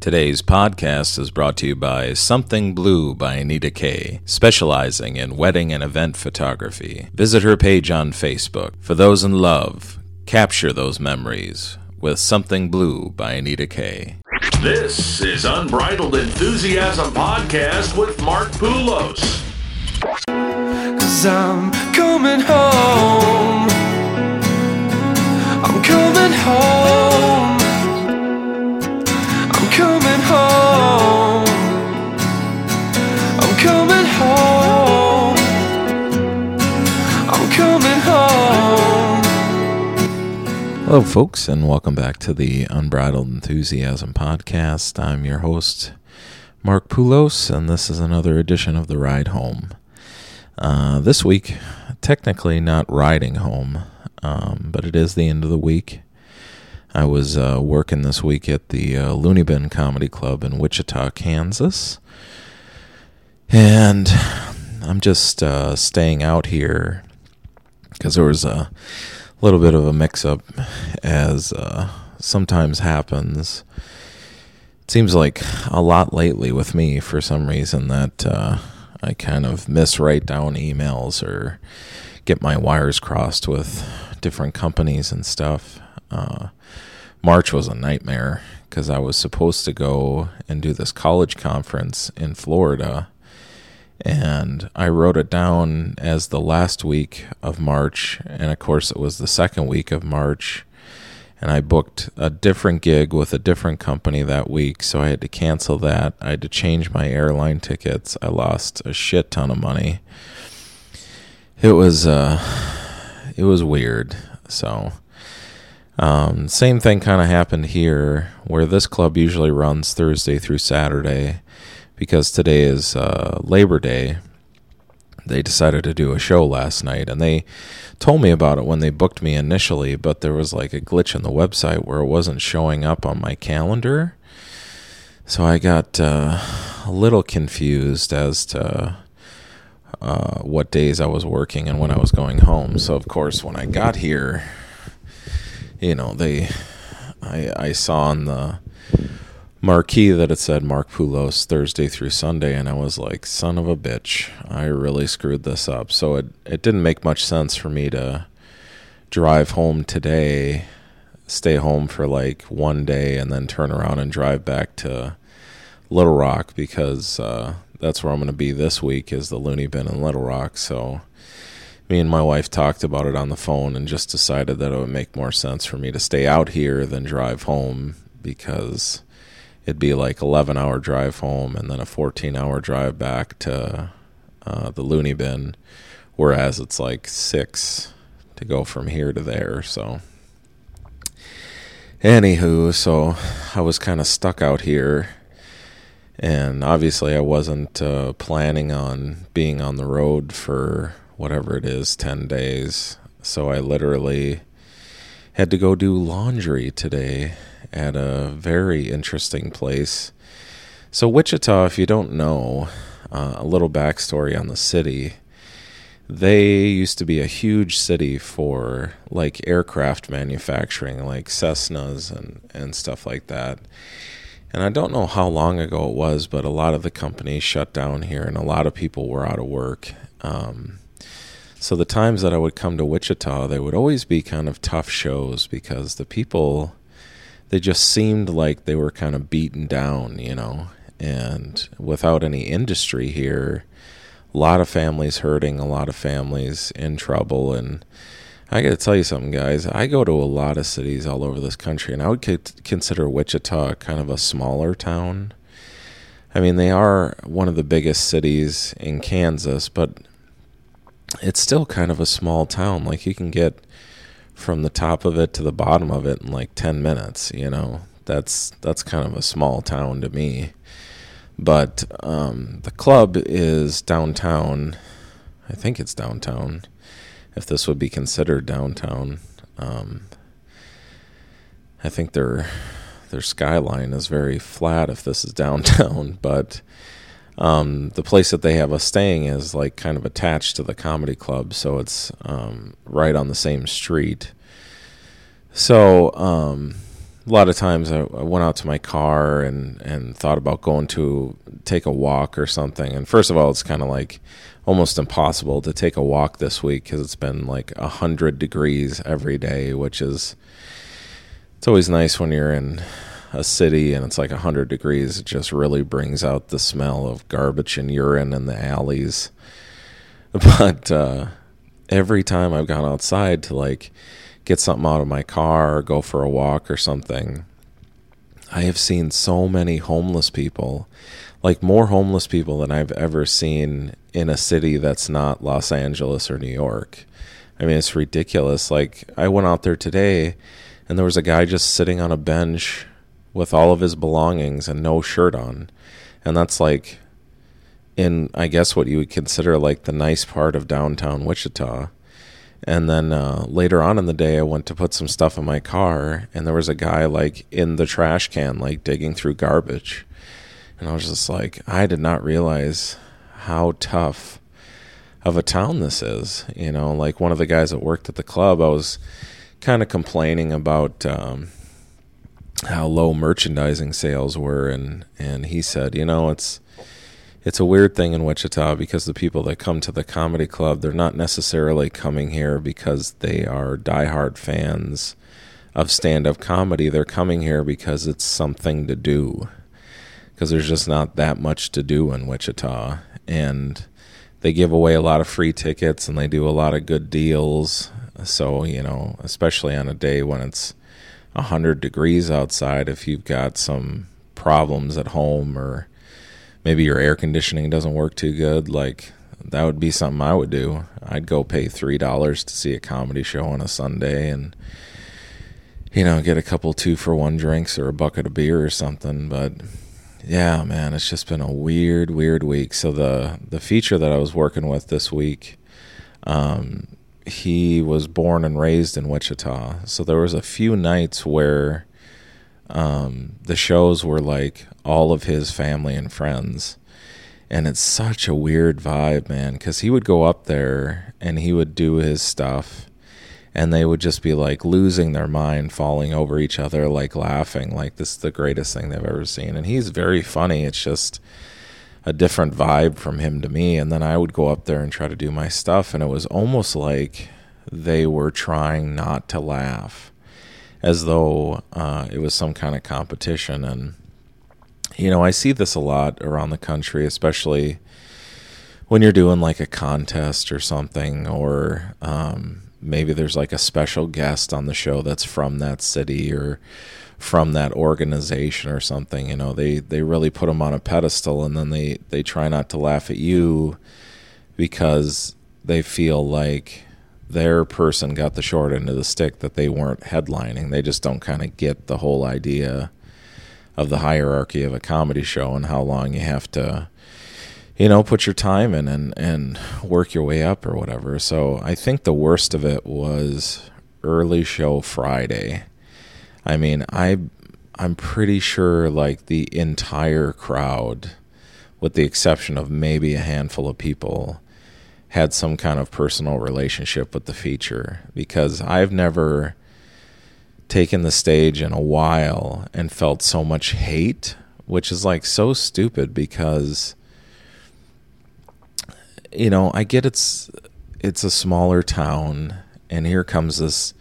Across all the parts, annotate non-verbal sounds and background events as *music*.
Today's podcast is brought to you by Something Blue by Anita Kay, specializing in wedding and event photography. Visit her page on Facebook. For those in love, capture those memories with Something Blue by Anita Kay. This is Unbridled Enthusiasm Podcast with Mark Poulos. Cause I'm coming home. I'm coming home. I'm coming home. I'm coming home. I'm coming home. Hello, folks, and welcome back to the Unbridled Enthusiasm Podcast. I'm your host, Mark Poulos, and this is another edition of The Ride Home. Uh, this week, technically not riding home, um, but it is the end of the week. I was uh, working this week at the uh, Loony Bin Comedy Club in Wichita, Kansas. And I'm just uh, staying out here because there was a little bit of a mix up, as uh, sometimes happens. It seems like a lot lately with me for some reason that uh, I kind of miswrite down emails or get my wires crossed with different companies and stuff. Uh, March was a nightmare because I was supposed to go and do this college conference in Florida. And I wrote it down as the last week of March. And of course, it was the second week of March. And I booked a different gig with a different company that week. So I had to cancel that. I had to change my airline tickets. I lost a shit ton of money. It was, uh, it was weird. So, um, same thing kind of happened here, where this club usually runs Thursday through Saturday, because today is uh, Labor Day. They decided to do a show last night, and they told me about it when they booked me initially, but there was like a glitch in the website where it wasn't showing up on my calendar. So I got uh, a little confused as to uh, what days I was working and when I was going home. So of course, when I got here, you know, they, I, I saw on the marquee that it said Mark Poulos Thursday through Sunday, and I was like, son of a bitch, I really screwed this up. So it, it didn't make much sense for me to drive home today, stay home for like one day, and then turn around and drive back to Little Rock because uh, that's where I'm going to be this week is the Loony Bin in Little Rock. So me and my wife talked about it on the phone and just decided that it would make more sense for me to stay out here than drive home because it'd be like 11 hour drive home and then a 14 hour drive back to uh, the loony bin whereas it's like six to go from here to there so. Anywho so i was kind of stuck out here and obviously i wasn't uh, planning on being on the road for whatever it is 10 days so i literally had to go do laundry today at a very interesting place. So, Wichita, if you don't know, uh, a little backstory on the city. They used to be a huge city for like aircraft manufacturing, like Cessnas and, and stuff like that. And I don't know how long ago it was, but a lot of the companies shut down here and a lot of people were out of work. Um, so the times that I would come to Wichita, they would always be kind of tough shows because the people they just seemed like they were kind of beaten down, you know. And without any industry here, a lot of families hurting, a lot of families in trouble. And I got to tell you something, guys. I go to a lot of cities all over this country, and I would consider Wichita kind of a smaller town. I mean, they are one of the biggest cities in Kansas, but it's still kind of a small town. Like, you can get from the top of it to the bottom of it in like 10 minutes you know? That's that's kind of a small town to me. But um, the club is downtown. I think it's downtown if this would be considered downtown. Um, i think their their skyline is very flat if this is downtown *laughs* but um, the place that they have us staying is like kind of attached to the comedy club, so it's um, right on the same street. So um, a lot of times I, I went out to my car and and thought about going to take a walk or something. And first of all, it's kind of like almost impossible to take a walk this week because it's been like a hundred degrees every day, which is it's always nice when you're in a city and it's like 100 degrees it just really brings out the smell of garbage and urine in the alleys. *laughs* But uh, every time i've gone outside to like get something out of my car or go for a walk or something i have seen so many homeless people like more homeless people than i've ever seen in a city that's not los angeles or new york. I mean it's ridiculous. Like i went out there today and there was a guy just sitting on a bench with all of his belongings and no shirt on. And that's like in I guess what you would consider like the nice part of downtown Wichita. And then uh, later on in the day, I went to put some stuff in my car, and there was a guy like in the trash can, like digging through garbage. And I was just like, I did not realize how tough of a town this is. You know, like one of the guys that worked at the club, I was kind of complaining about um, how low merchandising sales were and and he said you know it's it's a weird thing in Wichita because the people that come to the comedy club they're not necessarily coming here because they are diehard fans of stand-up comedy. They're coming here because it's something to do because there's just not that much to do in Wichita. And they give away a lot of free tickets and they do a lot of good deals. So you know especially on a day when it's 100 degrees outside if you've got some problems at home or maybe your air conditioning doesn't work too good like that would be something I would do. I'd go pay $3 to see a comedy show on a Sunday and you know, get a couple two for one drinks or a bucket of beer or something, but yeah, man, it's just been a weird, weird week. So the the feature that I was working with this week, um, he was born and raised in Wichita. So there was a few nights where um, the shows were like all of his family and friends. And it's such a weird vibe, man, because he would go up there and he would do his stuff, and they would just be like losing their mind, falling over each other, like laughing, like this is the greatest thing they've ever seen. And he's very funny. It's just a different vibe from him to me. And then I would go up there and try to do my stuff, and it was almost like they were trying not to laugh, as though uh, it was some kind of competition. And, you know, I see this a lot around the country, especially when you're doing like a contest or something, or um, maybe there's like a special guest on the show that's from that city or from that organization or something. You know, they they really put them on a pedestal, and then they they try not to laugh at you because they feel like their person got the short end of the stick that they weren't headlining. They just don't kind of get the whole idea of the hierarchy of a comedy show and how long you have to you know put your time in and and work your way up or whatever so i think the worst of it was early show friday I mean, I I'm pretty sure like the entire crowd, with the exception of maybe a handful of people, had some kind of personal relationship with the feature. Because I've never taken the stage in a while and felt so much hate, which is like so stupid because you know, I get it's it's a smaller town and here comes this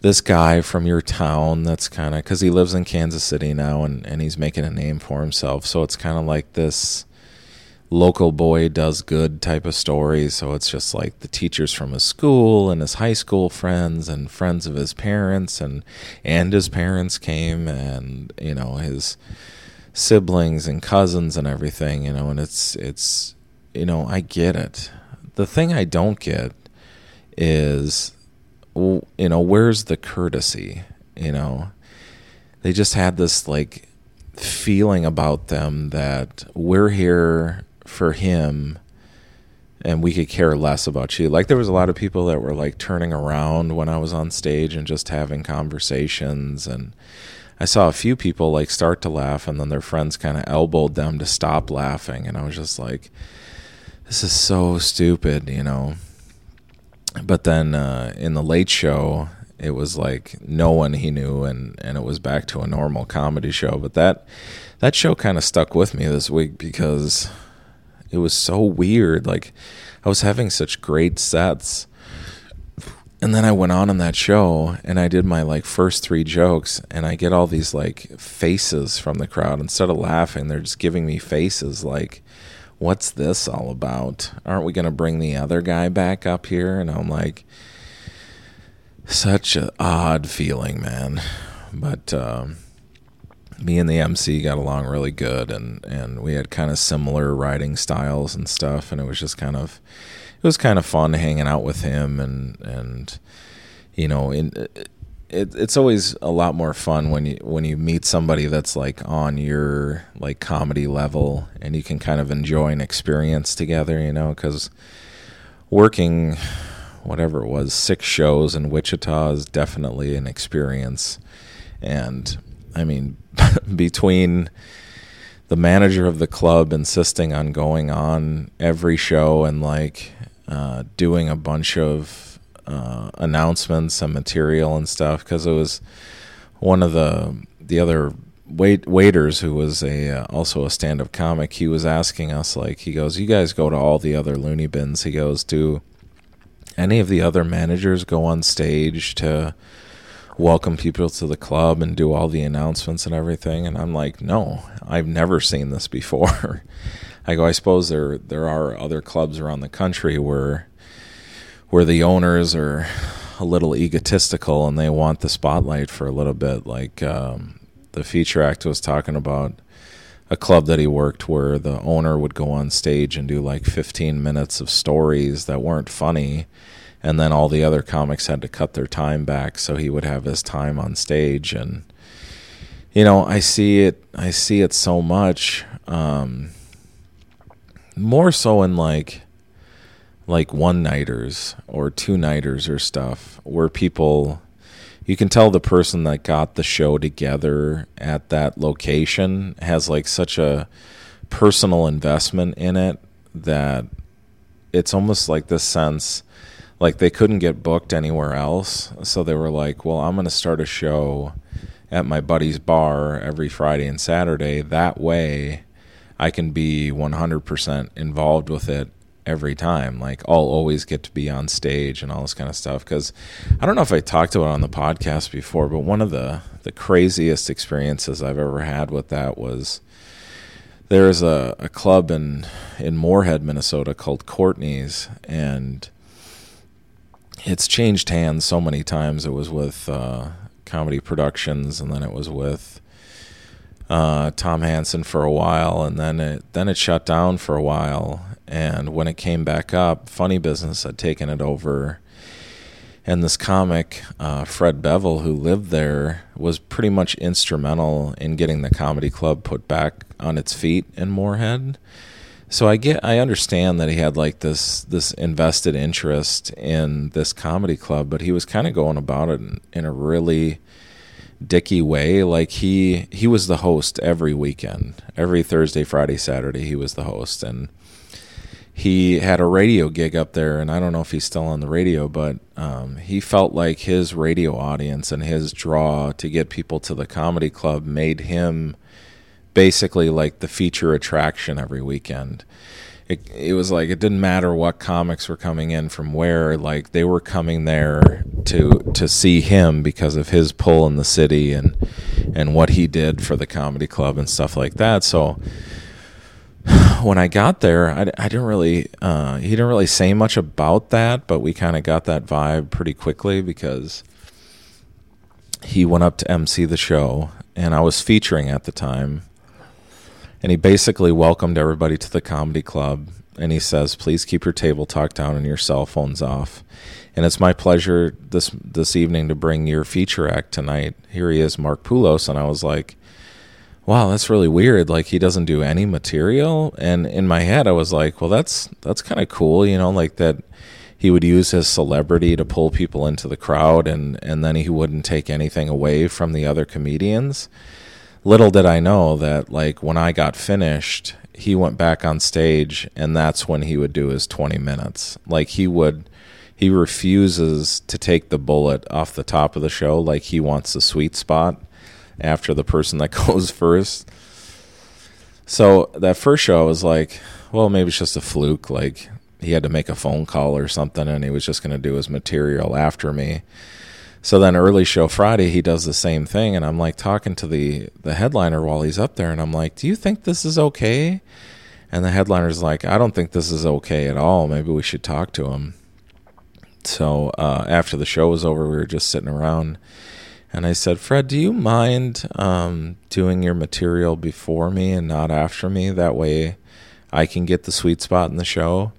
this guy from your town that's kind of because he lives in Kansas City now and, and he's making a name for himself. So it's kind of like this local boy does good type of story. So it's just like the teachers from his school and his high school friends and friends of his parents and and his parents came and you know his siblings and cousins and everything. You know, and it's it's you know I get it. The thing I don't get is you know, where's the courtesy? You know, they just had this like feeling about them that we're here for him and we could care less about you. Like there was a lot of people that were like turning around when I was on stage and just having conversations and I saw a few people like start to laugh and then their friends kind of elbowed them to stop laughing and I was just like this is so stupid, you know but then uh, in the late show, it was like no one he knew and and it was back to a normal comedy show. But that that show kind of stuck with me this week because it was so weird. Like i was having such great sets. And then i went on in that show and i did my like first three jokes and i get all these like faces from the crowd. Instead of laughing they're just giving me faces like what's this all about aren't we going to bring the other guy back up here and i'm like such an odd feeling, man. But um, me and the MC got along really good, and and we had kind of similar writing styles and stuff, and it was just kind of it was kind of fun hanging out with him, and and you know, in, it, it's always a lot more fun when you when you meet somebody that's like on your like comedy level, and you can kind of enjoy an experience together, you know, because working whatever it was, six shows in Wichita is definitely an experience. And I mean, *laughs* between the manager of the club insisting on going on every show and like uh, doing a bunch of uh, announcements and material and stuff, because it was one of the the other wait waiters who was a uh, also a stand up comic. He was asking us like, he goes, "You guys go to all the other loony bins." He goes, "Do." any of the other managers go on stage to welcome people to the club and do all the announcements and everything and I'm like no I've never seen this before *laughs* I go I suppose there there are other clubs around the country where where the owners are a little egotistical and they want the spotlight for a little bit like um, the feature act was talking about a club that he worked where the owner would go on stage and do like 15 minutes of stories that weren't funny and then all the other comics had to cut their time back so he would have his time on stage. And you know i see it i see it so much um, more so in like like one nighters or two nighters or stuff where people you can tell the person that got the show together at that location has like such a personal investment in it that it's almost like this sense like they couldn't get booked anywhere else. So they were like well i'm going to start a show at my buddy's bar every friday and saturday. That way i can be 100% involved with it every time. Like I'll always get to be on stage and all this kind of stuff. Because I don't know if I talked about it on the podcast before, but one of the the craziest experiences I've ever had with that was there is a, a club in in Moorhead, Minnesota called Courtney's, and it's changed hands so many times. It was with uh, Comedy Productions, and then it was with uh, Tom Hansen for a while, and then it then it shut down for a while, and when it came back up, Funny Business had taken it over. And this comic, uh, Fred Bevel, who lived there, was pretty much instrumental in getting the comedy club put back on its feet in Moorhead. So I get, I understand that he had like this this invested interest in this comedy club, but he was kind of going about it in, in a really dicky way. Like he he was the host every weekend, every Thursday, Friday, Saturday. He was the host, and he had a radio gig up there, and I don't know if he's still on the radio, but um, he felt like his radio audience and his draw to get people to the comedy club made him basically like the feature attraction every weekend. It, it was like it didn't matter what comics were coming in from where, like they were coming there to to see him because of his pull in the city and and what he did for the comedy club and stuff like that. So *sighs* when I got there, I, I didn't really, uh, he didn't really say much about that, but we kind of got that vibe pretty quickly because he went up to MC the show, and I was featuring at the time, and he basically welcomed everybody to the comedy club, and he says, "Please keep your table talk down and your cell phones off." And it's my pleasure this this evening to bring your feature act tonight. Here he is, Mark Poulos, and I was like wow, that's really weird. Like he doesn't do any material. And in my head, I was like, well, that's that's kind of cool, you know, like that he would use his celebrity to pull people into the crowd, and and then he wouldn't take anything away from the other comedians. Little did I know that, like when I got finished, he went back on stage, and that's when he would do his twenty minutes. Like he would he refuses to take the bullet off the top of the show like he wants the sweet spot after the person that *laughs* goes first. So that first show I was like, well, maybe it's just a fluke. Like he had to make a phone call or something, and he was just going to do his material after me. So then early show Friday, he does the same thing, and I'm like talking to the the headliner while he's up there, and I'm like, "Do you think this is okay?" And the headliner's like, "I don't think this is okay at all. Maybe we should talk to him." So uh, after the show was over, we were just sitting around, and I said, "Fred, do you mind um, doing your material before me and not after me? That way, I can get the sweet spot in the show."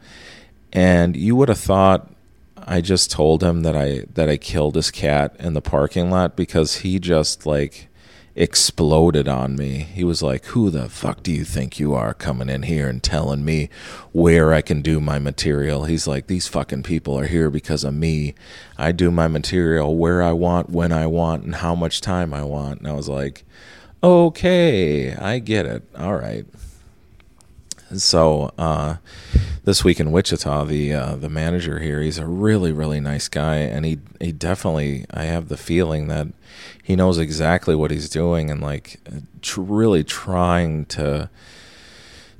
And you would have thought I just told him that I that I killed his cat in the parking lot because he just like exploded on me. He was like, "Who the fuck do you think you are coming in here and telling me where I can do my material?" He's like, "These fucking people are here because of me. I do my material where I want, when I want, and how much time I want." And I was like, "Okay, I get it. All right." So uh, this week in Wichita, the uh, the manager here, he's a really really nice guy, and he he definitely I have the feeling that he knows exactly what he's doing, and like tr- really trying to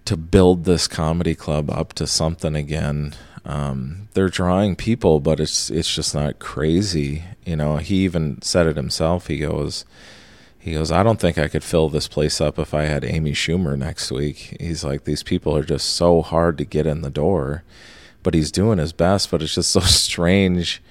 to build this comedy club up to something again. Um, they're drawing people, but it's it's just not crazy. You know, he even said it himself. He goes he goes, I don't think I could fill this place up if I had Amy Schumer next week. He's like, these people are just so hard to get in the door, but he's doing his best. But it's just so *laughs* strange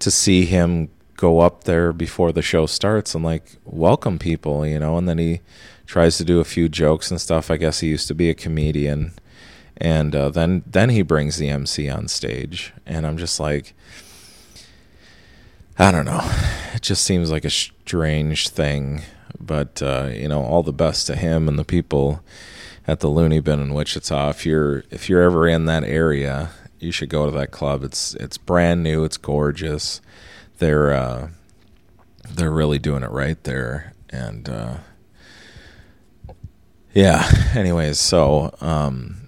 to see him go up there before the show starts and like welcome people, you know. And then he tries to do a few jokes and stuff. I guess he used to be a comedian, and uh, then then he brings the MC on stage, and I'm just like I don't know. It just seems like a strange thing, but uh, you know, all the best to him and the people at the Loony Bin in Wichita. If you're if you're ever in that area, you should go to that club. It's it's brand new. It's gorgeous. They're uh, they're really doing it right there, and uh, yeah. *laughs* Anyways, so um,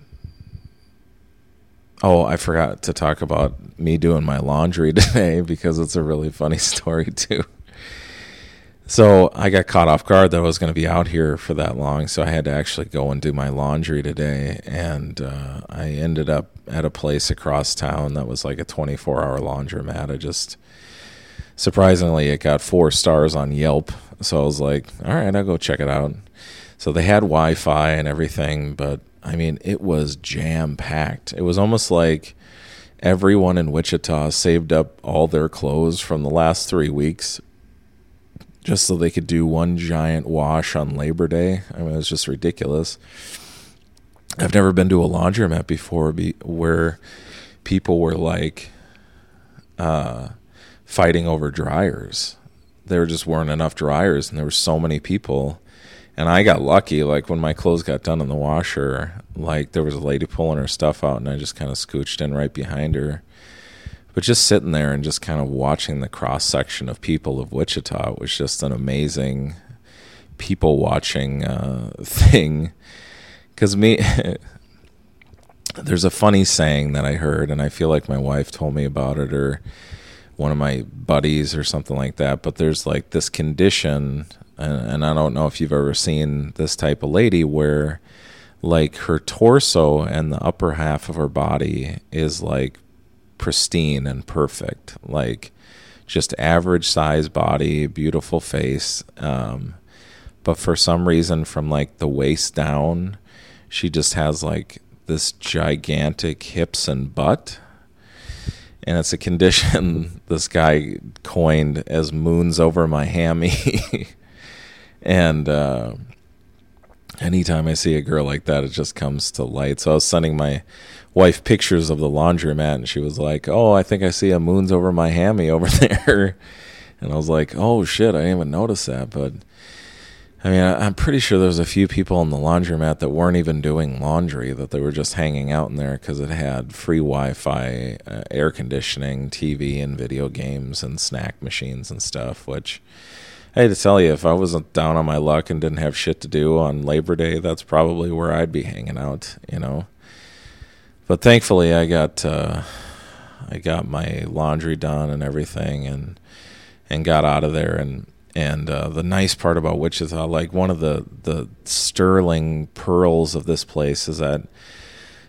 Oh, I forgot to talk about me doing my laundry *laughs* today because it's a really funny *laughs* story too. So I got caught off guard that I was going to be out here for that long, so I had to actually go and do my laundry today, and uh, I ended up at a place across town that was like a 24-hour laundromat. I just surprisingly it got four stars on Yelp, so I was like, all right, I'll go check it out. So they had Wi-Fi and everything, but I mean, it was jam packed. It was almost like everyone in Wichita saved up all their clothes from the last three weeks just so they could do one giant wash on Labor Day. I mean, it was just ridiculous. I've never been to a laundromat before be, where people were like uh, fighting over dryers. There just weren't enough dryers, and there were so many people and I got lucky. Like when my clothes got done in the washer, like there was a lady pulling her stuff out, and I just kind of scooched in right behind her. But just sitting there and just kind of watching the cross section of people of Wichita was just an amazing people watching uh, *laughs* thing. Because me, *laughs* there's a funny saying that I heard, and I feel like my wife told me about it, or one of my buddies, or something like that. But there's like this condition and, and I don't know if you've ever seen this type of lady where like her torso and the upper half of her body is like pristine and perfect like just average size body beautiful face um, but for some reason from like the waist down she just has like this gigantic hips and butt and it's a condition *laughs* this guy coined as moons over my hammy *laughs* And uh, anytime I see a girl like that, it just comes to light. So I was sending my wife pictures of the laundromat, and she was like, "Oh, I think I see a moons over my hammy over *laughs* there." And I was like, "Oh shit, I didn't even notice that." But I mean, I'm pretty sure there was a few people in the laundromat that weren't even doing laundry; that they were just hanging out in there because it had free Wi-Fi, uh, air conditioning, TV, and video games and snack machines and stuff, which I to tell you, if I wasn't down on my luck and didn't have shit to do on Labor Day, that's probably where I'd be hanging out, you know. But thankfully, I got uh, I got my laundry done and everything, and and got out of there. And and uh, the nice part about Wichita, like one of the the sterling pearls of this place, is that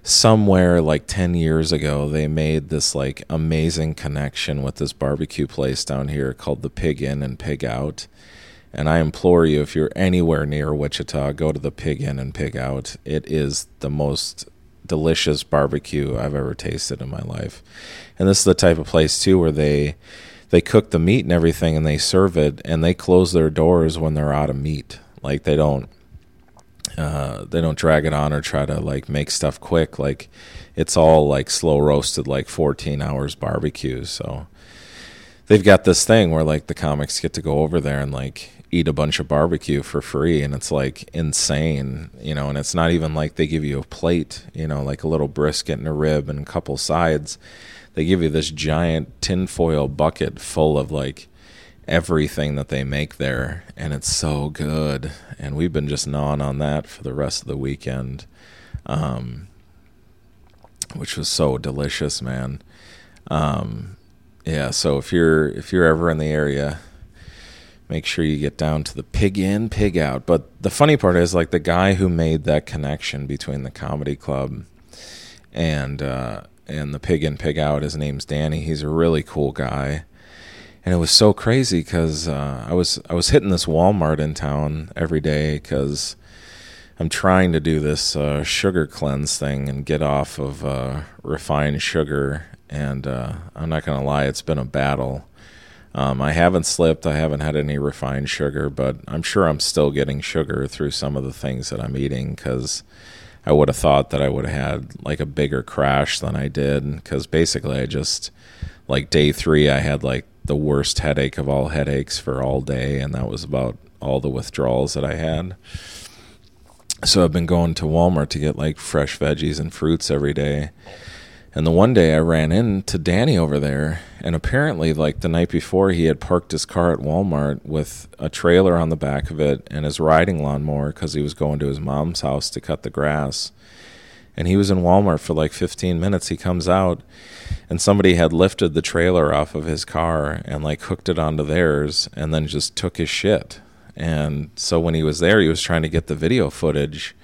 somewhere like 10 years ago they made this like amazing connection with this barbecue place down here called the pig in and pig out. And i implore you if you're anywhere near wichita go to the pig in and pig out. It is the most delicious barbecue i've ever tasted in my life. And this is the type of place too where they they cook the meat and everything and they serve it and they close their doors when they're out of meat like they don't uh, they don't drag it on or try to like make stuff quick. Like it's all like slow roasted, like 14 hours barbecue. So they've got this thing where like the comics get to go over there and like eat a bunch of barbecue for free and it's like insane you know and it's not even like they give you a plate you know like a little brisket and a rib and a couple sides they give you this giant tinfoil bucket full of like everything that they make there and it's so good. And we've been just gnawing on that for the rest of the weekend um, which was so delicious man. Um, yeah so if you're if you're ever in the area make sure you get down to the pig in pig out. But the funny part is like the guy who made that connection between the comedy club and uh, and the pig in pig out his name's danny he's a really cool guy and it was so crazy because uh, I was I was hitting this Walmart in town every day because I'm trying to do this uh, sugar cleanse thing and get off of uh, refined sugar. And uh, I'm not gonna lie, it's been a battle. Um, I haven't slipped. I haven't had any refined sugar, but I'm sure I'm still getting sugar through some of the things that I'm eating because I would have thought that I would have had like a bigger crash than I did. Because basically, I just like day three, I had like the worst headache of all headaches for all day, and that was about all the withdrawals that I had. So I've been going to Walmart to get like fresh veggies and fruits every day. And the one day I ran into Danny over there, and apparently, like the night before, he had parked his car at Walmart with a trailer on the back of it and his riding lawnmower because he was going to his mom's house to cut the grass. And he was in Walmart for like 15 minutes. He comes out, and somebody had lifted the trailer off of his car and like hooked it onto theirs and then just took his shit. And so when he was there, he was trying to get the video footage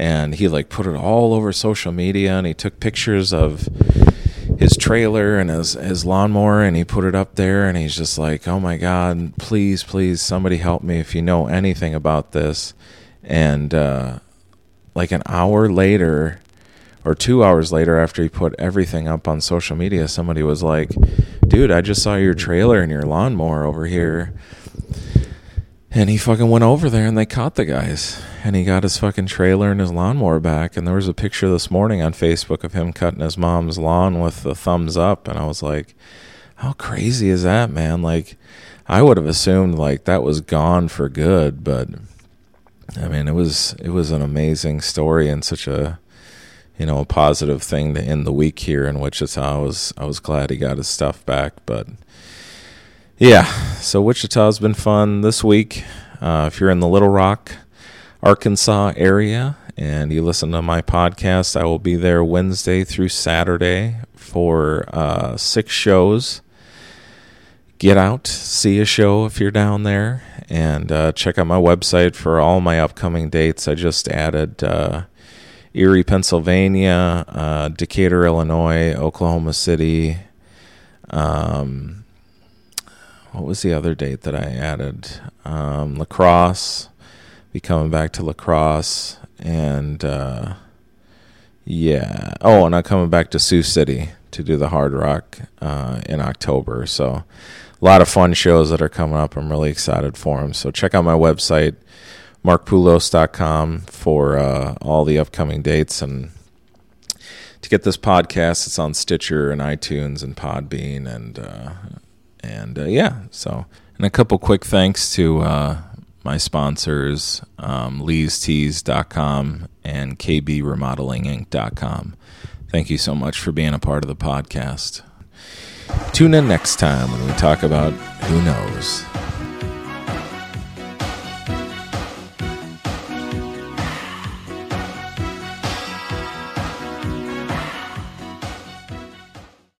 and he like put it all over social media and he took pictures of his trailer and his his lawnmower and he put it up there and he's just like, "Oh my god, please, please somebody help me if you know anything about this." And uh like an hour later or 2 hours later after he put everything up on social media, somebody was like, "Dude, I just saw your trailer and your lawnmower over here." And he fucking went over there and they caught the guys. And he got his fucking trailer and his lawnmower back. And there was a picture this morning on Facebook of him cutting his mom's lawn with the thumbs up. And I was like, how crazy is that, man? Like, I would have assumed like that was gone for good, but I mean, it was it was an amazing story and such a you know a positive thing to end the week here in Wichita. I was I was glad he got his stuff back, but yeah, so Wichita's been fun this week. Uh, if you're in the Little Rock, Arkansas area and you listen to my podcast, I will be there Wednesday through Saturday for uh, six shows. Get out, see a show if you're down there, and uh, check out my website for all my upcoming dates. I just added uh, Erie, Pennsylvania, uh, Decatur, Illinois, Oklahoma City. Um, what was the other date that I added? Um, La Crosse. Be coming back to La Crosse, and uh, yeah. Oh, and I'm coming back to Sioux City to do the Hard Rock uh, in October. So a lot of fun shows that are coming up. I'm really excited for them. So check out my website, markpoulos.com, for uh, all the upcoming dates and to get this podcast. It's on Stitcher and iTunes and Podbean and uh, and uh, yeah. So and a couple quick thanks to uh, my sponsors, um, Lee'sTees.com and KBRemodelinginc.com. Thank you so much for being a part of the podcast. Tune in next time when we talk about who knows.